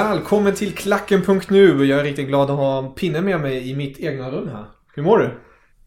Välkommen till Klacken.nu. Jag är riktigt glad att ha Pinne med mig i mitt egna rum här. Hur mår du?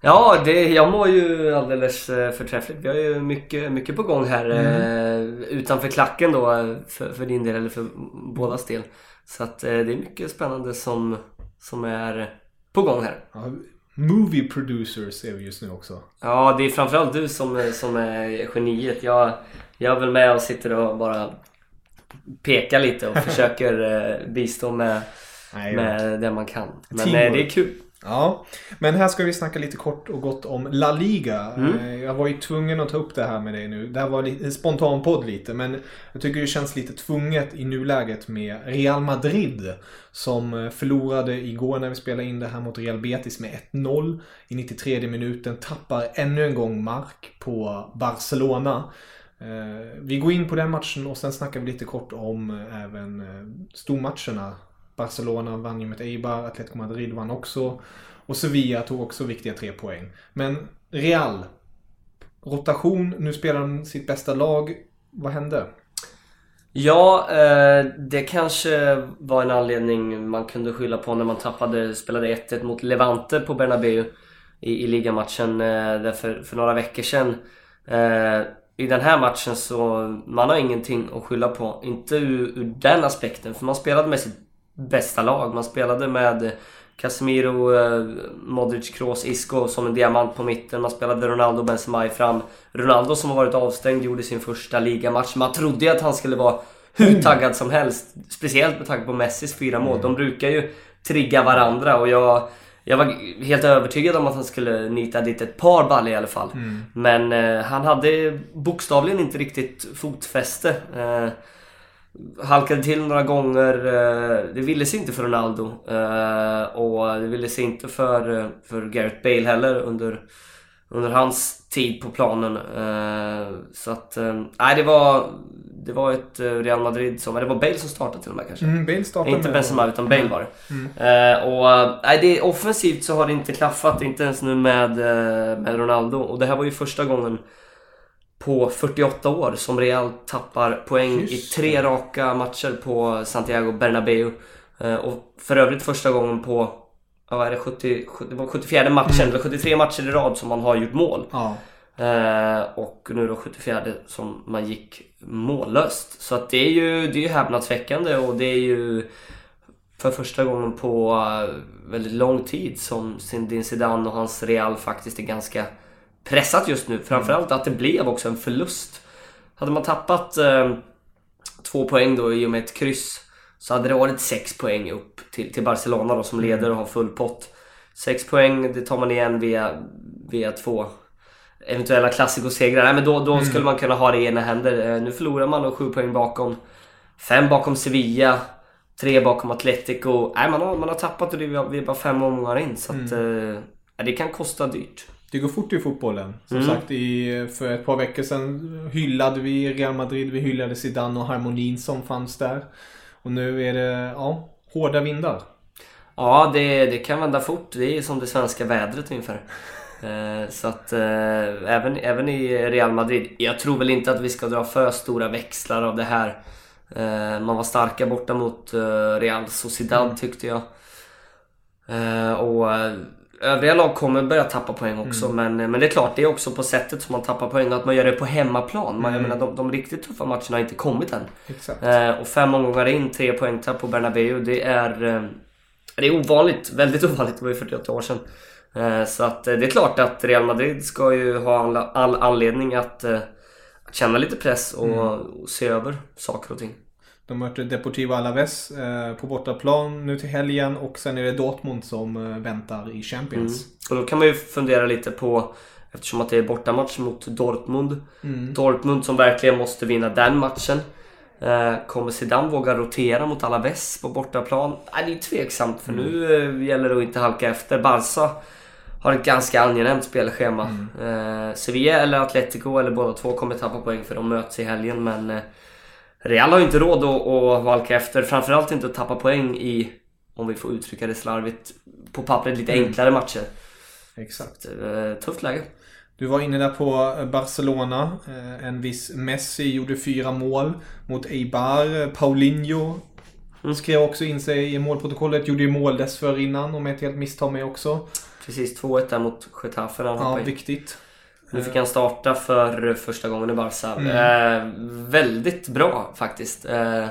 Ja, det, jag mår ju alldeles eh, förträffligt. Vi har ju mycket, mycket på gång här eh, utanför klacken då eh, för, för din del eller för bådas del. Så att det är mycket spännande som, som är på gång här. Ja, movie producers är vi just nu också. Ja, det är framförallt du som, som är geniet. Jag, jag är väl med och sitter och bara pekar lite och försöker eh, bistå med, Nej, med det man kan. Men Teamwork. eh, det är kul. Ja, men här ska vi snacka lite kort och gott om La Liga. Eh, Jag var ju tvungen att ta upp det här med dig nu. Det här var en spontan podd lite, men jag tycker det känns lite tvunget i nuläget med Real Madrid. Som förlorade igår när vi spelade in det här mot Real Betis med 1-0 i 93 minuten. Tappar ännu en gång mark på Barcelona. Eh, vi går in på den matchen och sen snackar vi lite kort om eh, även eh, stormatcherna. Barcelona vann ju mot Eibar, Atletico Madrid vann också. Och Sevilla tog också viktiga tre poäng. Men Real. Rotation, nu spelar de sitt bästa lag. Vad hände? Ja, det kanske var en anledning man kunde skylla på när man tappade, spelade 1-1 mot Levante på Bernabeu i, i ligamatchen för, för några veckor sedan. I den här matchen så man har ingenting att skylla på. Inte ur, ur den aspekten, för man spelade med sitt bästa lag. Man spelade med Casemiro, eh, Modric, Kroos, Isco som en diamant på mitten. Man spelade Ronaldo, Benzema i fram. Ronaldo som har varit avstängd gjorde sin första ligamatch. Man trodde ju att han skulle vara hur taggad som helst. Speciellt med tanke på Messis fyra mål. De brukar ju trigga varandra och jag, jag var helt övertygad om att han skulle nita dit ett par baller i alla fall. Men eh, han hade bokstavligen inte riktigt fotfäste. Eh, halkade till några gånger. eh, Det ville sig inte för Ronaldo. eh, Och det ville sig inte för, eh, för Gareth Bale heller under, under hans tid på planen. Eh, Så att, nej det var, det var ett eh, Real Madrid som, det var Bale som startade till och med kanske. Mm, Bale startade Inte Benzema utan Bale var det. Eh, och eh, nej, det, offensivt så har det inte klaffat, inte ens nu med, eh, med Ronaldo. Och det här var ju första gången på 48 år som Real tappar poäng Just i tre raka matcher på Santiago Bernabéu. Eh, och för övrigt första gången på, vad är det, 70, 70, det var 74 matchen, eller 73 matcher i rad som man har gjort mål. Ja. Eh, och nu då 74 som man gick mållöst. Så att det är ju, det är ju häpnadsväckande och det är ju för första gången på eh, väldigt lång tid som Zinedine Zidane och hans Real faktiskt är ganska pressat just nu. Framförallt att det blev också en förlust. Hade man tappat eh, två poäng då i och med ett kryss så hade det varit sex poäng upp till, till Barcelona då som leder och har full pott. Sex poäng, det tar man igen via, via två eventuella klassikosegrar. Nej men då, då skulle man kunna ha det i ena händer. Eh, Nu förlorar man och sju poäng bakom. Fem bakom Sevilla. Tre bakom Atletico. Nej man har, man har tappat och det är, vi är bara fem omgångar in. Så att, eh, det kan kosta dyrt. Det går fort i fotbollen. Som Mm. sagt, i, för ett par veckor sedan hyllade vi Real Madrid. Vi hyllade Zidane och harmonin som fanns där. Och nu är det ja, hårda vindar. Ja, det, det kan vända fort. Det är som det svenska vädret ungefär. Eh, så att eh, även, även i Real Madrid. Jag tror väl inte att vi ska dra för stora växlar av det här. Eh, man var starka borta mot Real Sociedad mm. tyckte jag. Och övriga lag kommer börja tappa poäng också. Mm. Men, men det är klart, det är också på sättet som man tappar poäng. Att man gör det på hemmaplan. Man, mm. Jag menar, de, de riktigt tuffa matcherna har inte kommit än. Exakt. Och fem omgångar in, tre poängtapp på Bernabéu. Det är, det är ovanligt. Väldigt ovanligt. Det var ju 48 år sedan. Eh, så att eh, det är klart att Real Madrid ska ju ha all, anledning att, eh, att känna lite press och, mm. se över saker och ting. De möter Deportivo Alaves på bortaplan nu till helgen och sen är det Dortmund som väntar i Champions. Mm. Och då kan man ju fundera lite på Eftersom att det är bortamatch mot Dortmund. Mm. Dortmund som verkligen måste vinna den matchen. Kommer Zidane våga rotera mot Alaves på bortaplan? Nej, det är tveksamt för mm. nu gäller det att inte halka efter. Barca har ett ganska angenämt spelschema. Mm. Eh, Sevilla eller Atletico eller båda två kommer tappa poäng för de möts i helgen men eh, Real har ju inte råd att, att valka efter. Framförallt inte att tappa poäng i, om vi får uttrycka det slarvigt, på pappret lite mm. enklare matcher. Exakt. Eh, tufft läge. Du var inne där på Barcelona. Eh, en viss Messi gjorde fyra mål mot Eibar. Paulinho mm. skrev också in sig i målprotokollet. Gjorde ju mål dessförinnan om jag inte helt misstar mig också. Precis, 2-1 där mot Getafe. Ja, viktigt. Nu fick han starta för första gången i Barca. Mm. Eh, väldigt bra faktiskt. Eh,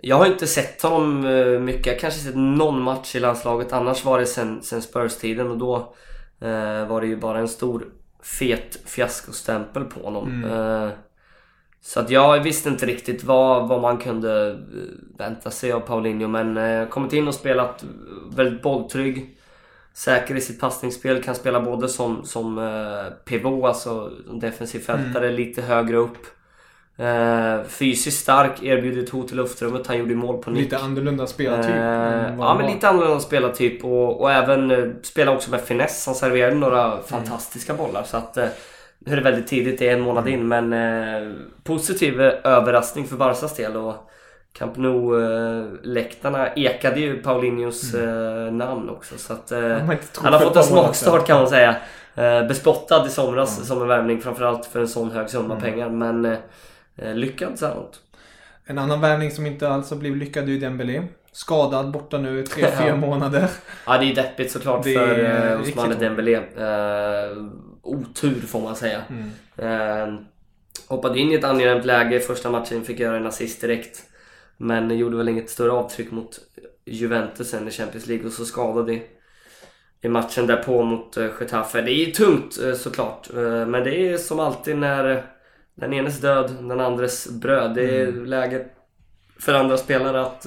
jag har inte sett honom eh, mycket. Jag kanske sett någon match i landslaget. Annars var det sen, sen Spurs-tiden och då eh, var det ju bara en stor fet fiaskostämpel på honom. Mm. Eh, så att jag visste inte riktigt vad, vad man kunde eh, vänta sig av Paulinho men eh, kommit in och spelat väldigt bolltrygg säker i sitt passningsspel. Kan spela både som, som eh, pivot, alltså defensiv fältare, mm. lite högre upp. Eh, fysiskt stark, erbjuder ett hot i luftrummet. Han gjorde mål på nick. Lite annorlunda spelartyp. Eh, ja, men lite annorlunda spelartyp. Och, och även eh, spelar också med finess. Han serverade några mm. fantastiska bollar. Så att, eh, nu är det väldigt tidigt, det är en månad in. Men eh, positiv överraskning för Barcas del. Och, Camp Nou-läktarna ekade ju Paulinhos mm. Eh, namn också. Så att, eh, han har fått en smakstart kan man säga. Eh, bespottad i somras mm. som en värvning framförallt för en sån hög summa mm. pengar. Men lyckad så här långt. En annan värvning som inte alls har blivit lyckad är ju Dembélé. Skadad borta nu 3-4 ja. månader. Ja det är deppigt såklart det för uh, Ousmane Dembélé. Uh, otur får man säga. Mm. Uh, hoppade in i ett angenämt läge i första matchen, fick göra en assist direkt. Men gjorde väl inget större avtryck mot Juventus sen i Champions League och så skadad i, i matchen därpå mot uh, Getafe. Det är ju tungt uh, såklart. Uh, men det är som alltid när den enes död, den andres bröd. Det är mm. läge för andra spelare att,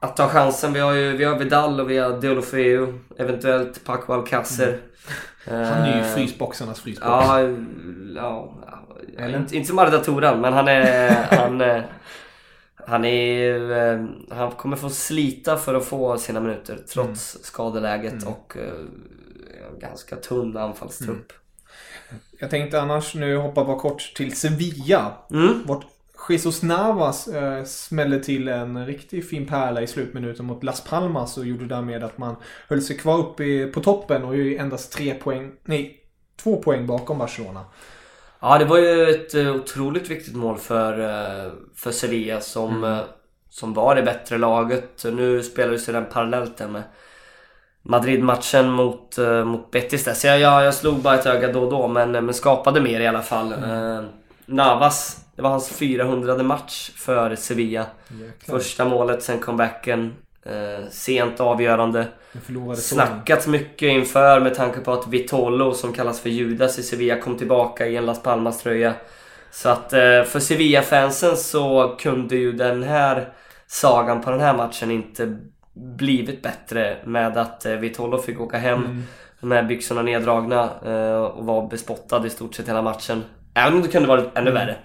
att ta chansen. Vi har ju vi har Vidal och vi har Deulofeu, eventuellt Paco Alcacer. Mm. Han är ju frysboxarnas frysbox. Ja, ja, ja inte, inte som Arda Toran men han är... han, han, är, eh, han kommer få slita för att få sina minuter trots mm. skadeläget mm. och uh, ganska tunn anfallstrupp. Mm. Jag tänkte annars nu hoppa bara kort till Sevilla. Mm. Vart Jesus Navas eh, smällde till en riktigt fin pärla i slutminuten mot Las Palmas och gjorde därmed att man höll sig kvar uppe på toppen och är endast tre poäng, nej, två poäng bakom Barcelona. Ja, det var ju ett eh, otroligt viktigt mål för, eh, för Sevilla som, mm. Eh, som var det bättre laget. Nu spelades ju den parallellt med Madrid-matchen mot, mot Betis där. Så jag, jag, jag slog bara ett öga då och då men, men skapade mer i alla fall. Mm. Navas, det var hans 400 match för Sevilla. Jäklar. Första målet, sen comebacken. Eh, sent avgörande. Snackats mycket inför med tanke på att Vitolo, som kallas för Judas i Sevilla, kom tillbaka i en Las Palmas-tröja. Så att eh, för Sevilla-fansen så kunde ju den här sagan på den här matchen inte blivit bättre med att eh, Vitolo fick åka hem mm. med byxorna neddragna eh, och var bespottad i stort sett hela matchen. Även om det kunde varit ännu mm. värre.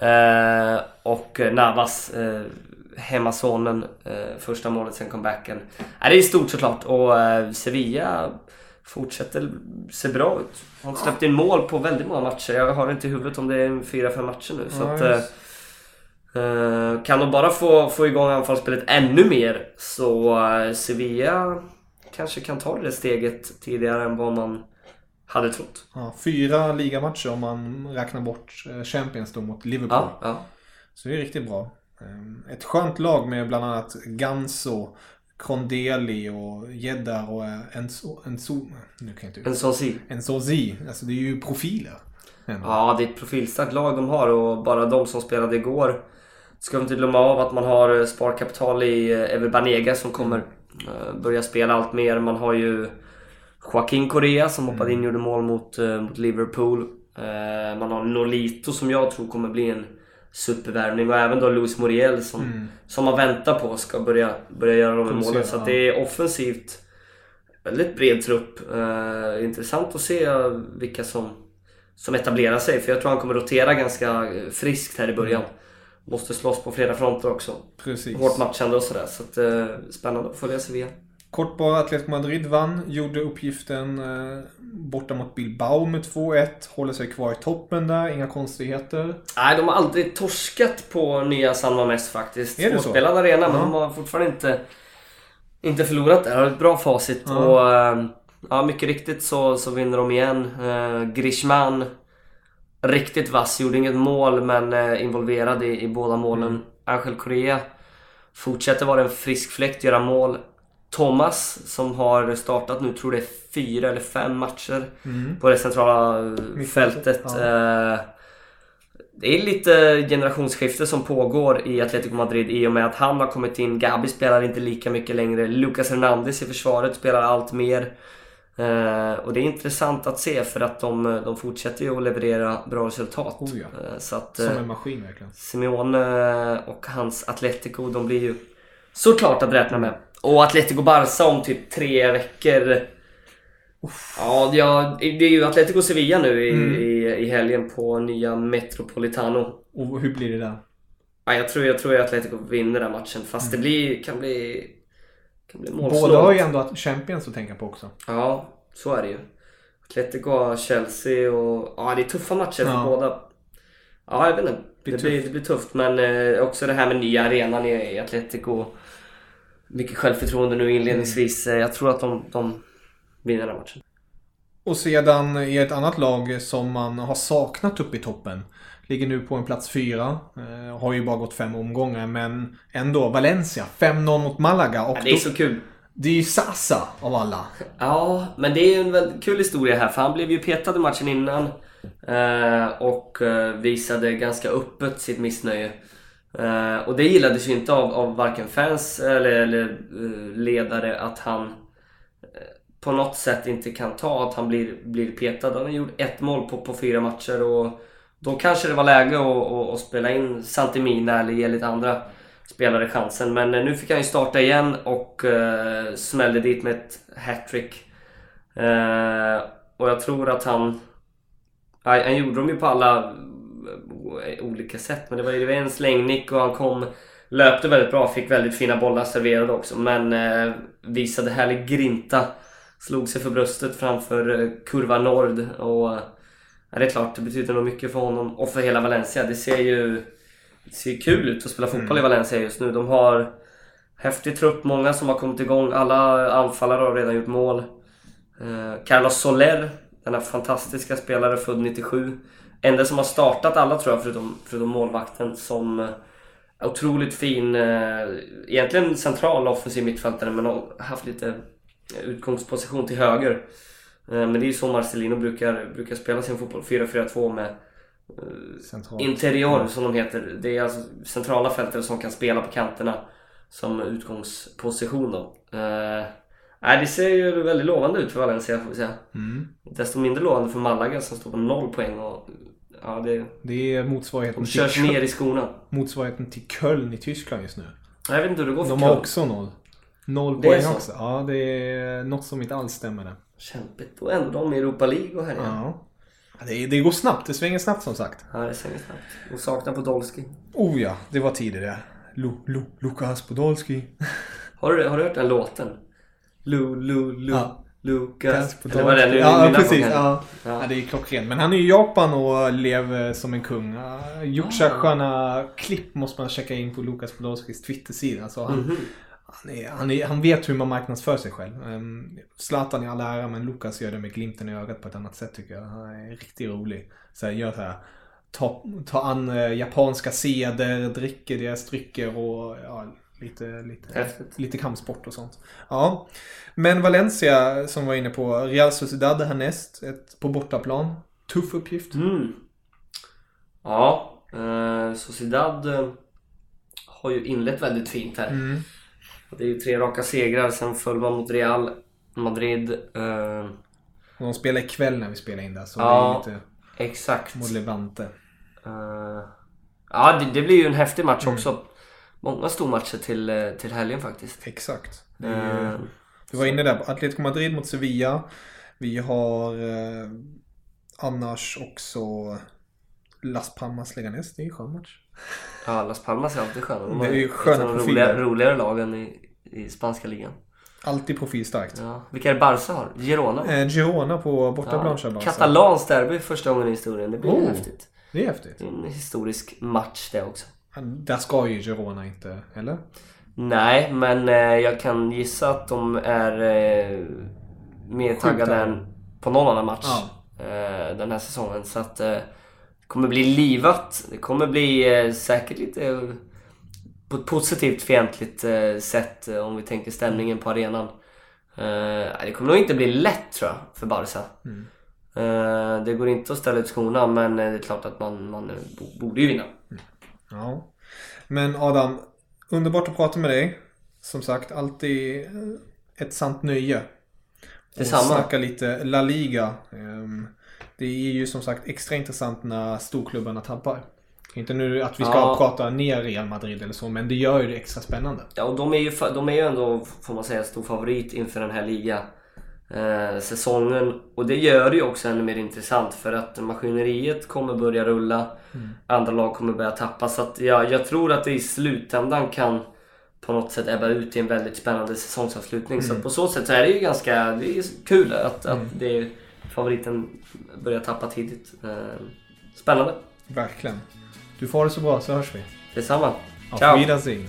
Eh, och Navas eh, hemmasonen eh, första målet, sen comebacken. Äh, det är stort såklart och eh, Sevilla fortsätter se bra ut. Har inte släppt in mål på väldigt många matcher. Jag har inte i huvudet om det är fyra, fem matcher nu. Så att, Eh, Kan de bara få, få igång anfallsspelet ännu mer så eh, Sevilla kanske kan ta det där steget tidigare än vad man hade trott. Ja, fyra ligamatcher om man räknar bort eh, Champions då mot Liverpool. Ja, ja. Så det är riktigt bra. Eh, Ett skönt lag med bland annat Ganso, Krondeli och Jeddah och eh, Enzo... Enzo nu kan jag inte En sån si. Enzozi. Alltså det är ju profiler. ändå. Ja, det är ett profilstarkt lag de har och bara de som spelade igår ska vi inte glömma av att man har eh, sparkapital i eh, Ever Banega som kommer eh, börja spela allt mer. Man har ju Joaquin Correa som hoppade in och gjorde mål mot, eh, mot Liverpool. Eh, Man har Nolito som jag tror kommer bli en supervärvning och även då Luis Muriel som, som man väntar på ska börja, börja göra de här målen. Så det är offensivt väldigt bred trupp. Eh, intressant att se vilka som, som etablerar sig. För jag tror han kommer rotera ganska friskt här i början. Måste slåss på flera fronter också. Precis. Hårt matchande och sådär. Så att, eh, spännande att följa Sevilla. Kort bara, Atletico Madrid vann. Gjorde uppgiften eh, borta mot Bilbao med 2-1. Håller sig kvar i toppen där, inga konstigheter. Nej, de har aldrig torskat på nya San Mamés faktiskt. Är det så? Svårspelad arena, men Ja. de har fortfarande inte, inte förlorat där. Har ett bra facit. Ja. Och, eh, ja, mycket riktigt så, så vinner de igen. Eh, Grishman, riktigt vass. Gjorde inget mål, men eh, involverad i, i båda målen. Mm. Angel Correa fortsätter vara en frisk fläkt, göra mål. Thomas, som har startat nu, tror det är fyra eller fem matcher på det centrala eh, fältet. Eh, det är lite generationsskifte som pågår i Atletico Madrid i och med att han har kommit in. Gabi spelar inte lika mycket längre. Lucas Hernandez i försvaret spelar allt mer. Eh, och det är intressant att se för att de, de fortsätter ju att leverera bra resultat. Oh ja. Så att, Som en maskin verkligen. Simeone och hans Atletico, de blir ju såklart att räkna med. Och Atletico Barca om typ tre veckor. Ja, ja, det är ju Atletico Sevilla nu i, Mm. i, i helgen på nya Metropolitano. Och hur blir det där? Ja, jag tror jag tror Atletico vinner den matchen fast det blir, kan bli kan bli målsnålt. Båda har ju ändå Champions att tänka på också. Ja, så är det ju. Atletico har Chelsea och... Ja, det är tuffa matcher för Ja. båda. Ja, jag vet inte. Det, blir, det blir tufft. Men eh, också det här med nya arenan i, i Atletico. Mycket självförtroende nu inledningsvis. Eh, Jag tror att de, de vinner den matchen. Och sedan i ett annat lag som man har saknat upp i toppen. Ligger nu på en plats fyra. Eh, har ju bara gått fem omgångar men ändå. Valencia 5-0 mot Malaga. Och Ja, det är så kul. det är ju Sasa av alla. Ja, men det är ju en väldigt kul historia här för han blev ju petad i matchen innan eh, och eh, visade ganska öppet sitt missnöje. Eh, och det gillades ju inte av, av varken fans eller, eller eh, ledare att han eh, på något sätt inte kan ta att han blir, blir petad. Han har gjort ett mål på, på fyra matcher och då kanske det var läge att, att, att spela in Santimina eller ge lite andra spelare chansen. Men eh, nu fick han ju starta igen och uh, smällde dit med ett hattrick. Uh, och jag tror att han... Han gjorde dem ju på alla olika sätt. Men det var ju det var en slängnick och han kom... Löpte väldigt bra, fick väldigt fina bollar serverade också. Men eh, visade härlig grinta. Slog sig för bröstet framför eh, kurva Nord. Och eh, ja, det är klart, det betyder nog mycket för honom och för hela Valencia. Det ser ju det ser kul ut att spela fotboll i Valencia just nu. De har häftig trupp, många som har kommit igång. Alla anfallare har redan gjort mål. Eh, Carlos Soler, denna fantastiska spelare född 97. Enda som har startat alla tror jag, förutom, förutom målvakten, som eh, är otroligt fin. eh, Egentligen central offensiv mittfältare, men har haft lite utgångsposition till höger. Eh, Men det är ju så Marcelino brukar, brukar spela sin fotboll. 4-4-2 med Centralt. Interior som de heter. Det är alltså centrala fältare som kan spela på kanterna som utgångsposition då. Nej, det ser ju väldigt lovande ut för Valencia får vi säga. Mm. Desto mindre lovande för Malaga som står på noll poäng och ja, det, Det är motsvarigheten de till, körs Kö- ner i skorna. motsvarigheten till Köln i Tyskland just nu. Jag vet inte hur det går för De har Köln. också noll. Noll Det poäng så. också. Ja, det är något som inte alls stämmer där. Kämpigt. Och ändå de i Europa League och här ja. Ja. Det, det går snabbt. Det svänger snabbt som sagt. ja, det svänger snabbt. Och saknar Podolski. Oh ja, det var det. Lu, Lu, Lukas Podolski. Har du, har du hört den låten? Lu, lu, lu, Ja. Lukas. Eller vad är det nu? ja, precis. Ja. Ja. Ja. det är klockrent. Men han är i Japan och lever som en kung. Gjort så här sköna klipp måste man checka in på Lukas Podolskis Twitter-sida. Så han, Mhm. han, är, han, är, han vet hur man marknadsför sig själv. Um, Zlatan i all ära, men Lukas gör det med glimten i ögat på ett annat sätt tycker jag. Han är riktigt rolig. Så här, gör så här, ta, ta an eh, japanska seder, dricker deras drycker och ja, lite, lite, Häftigt. lite kampsport och sånt. Ja. Men Valencia som var inne på, Real Sociedad härnäst, ett, på bortaplan. Tuff uppgift. Mm. Ja, eh, Sociedad eh, har ju inlett väldigt fint här. Mm. Det är ju tre raka segrar, sen föll man mot Real Madrid. Eh, Och de spelar ikväll när vi spelar in där, så Ja. det är lite exakt. mot Levante. Eh, ja, det, det blir ju en häftig match Mm. också. Många stormatcher till, eh, till helgen faktiskt. Exakt. Är ju- Eh, var inne där på Atletico Madrid mot Sevilla. Vi har eh, annars också Las Palmas Leganes. Det är ju en skön match. ja, Las Palmas är alltid sköna. De Det är ju sköna profiler. roligare, roligare lagen i, i spanska ligan. Alltid profilstarkt. Ja. Vilka är det Barca har? Girona? Eh, Girona på bortaplan Ja. Katalans derby första gången i historien. Det blir Oh. häftigt. Det är häftigt. Det är en historisk match det också. Där ska ju Girona inte, eller? Nej, men eh, jag kan gissa att de är eh, mer taggade än på någon annan match Ja. eh, den här säsongen. Så att eh, det kommer bli livat. Det kommer bli eh, säkert lite eh, på ett positivt fientligt sätt om vi tänker stämningen på arenan. Det kommer nog inte bli lätt tror jag för Barca. Mm. Det går inte att ställa ut skorna men det är klart att man, man bo- borde ju vinna. Ja. Men Adam, underbart att prata med dig. Som sagt, alltid eh, ett sant nöje. Detsamma. Och snacka lite La Liga. Ehm, Det är ju som sagt extra intressant när storklubbarna tappar. Inte nu att vi ska Ja. prata ner Real Madrid eller så, men det gör ju det extra spännande. Ja, och de är ju, de är ju ändå, får man säga, stor favorit inför den här liga eh, säsongen. Och det gör det ju också ännu mer intressant för att maskineriet kommer börja rulla. Andra lag kommer börja tappa. Så att ja, jag tror att det i slutändan kan på något sätt ebba ut i en väldigt spännande säsongsavslutning. Så att på så sätt så är det ju ganska det är kul att, att det, favoriten börjar tappa tidigt. Eh, spännande. Verkligen. Du får det så bra så hörs vi. Detsamma. Auf Ciao! Wiedersehen.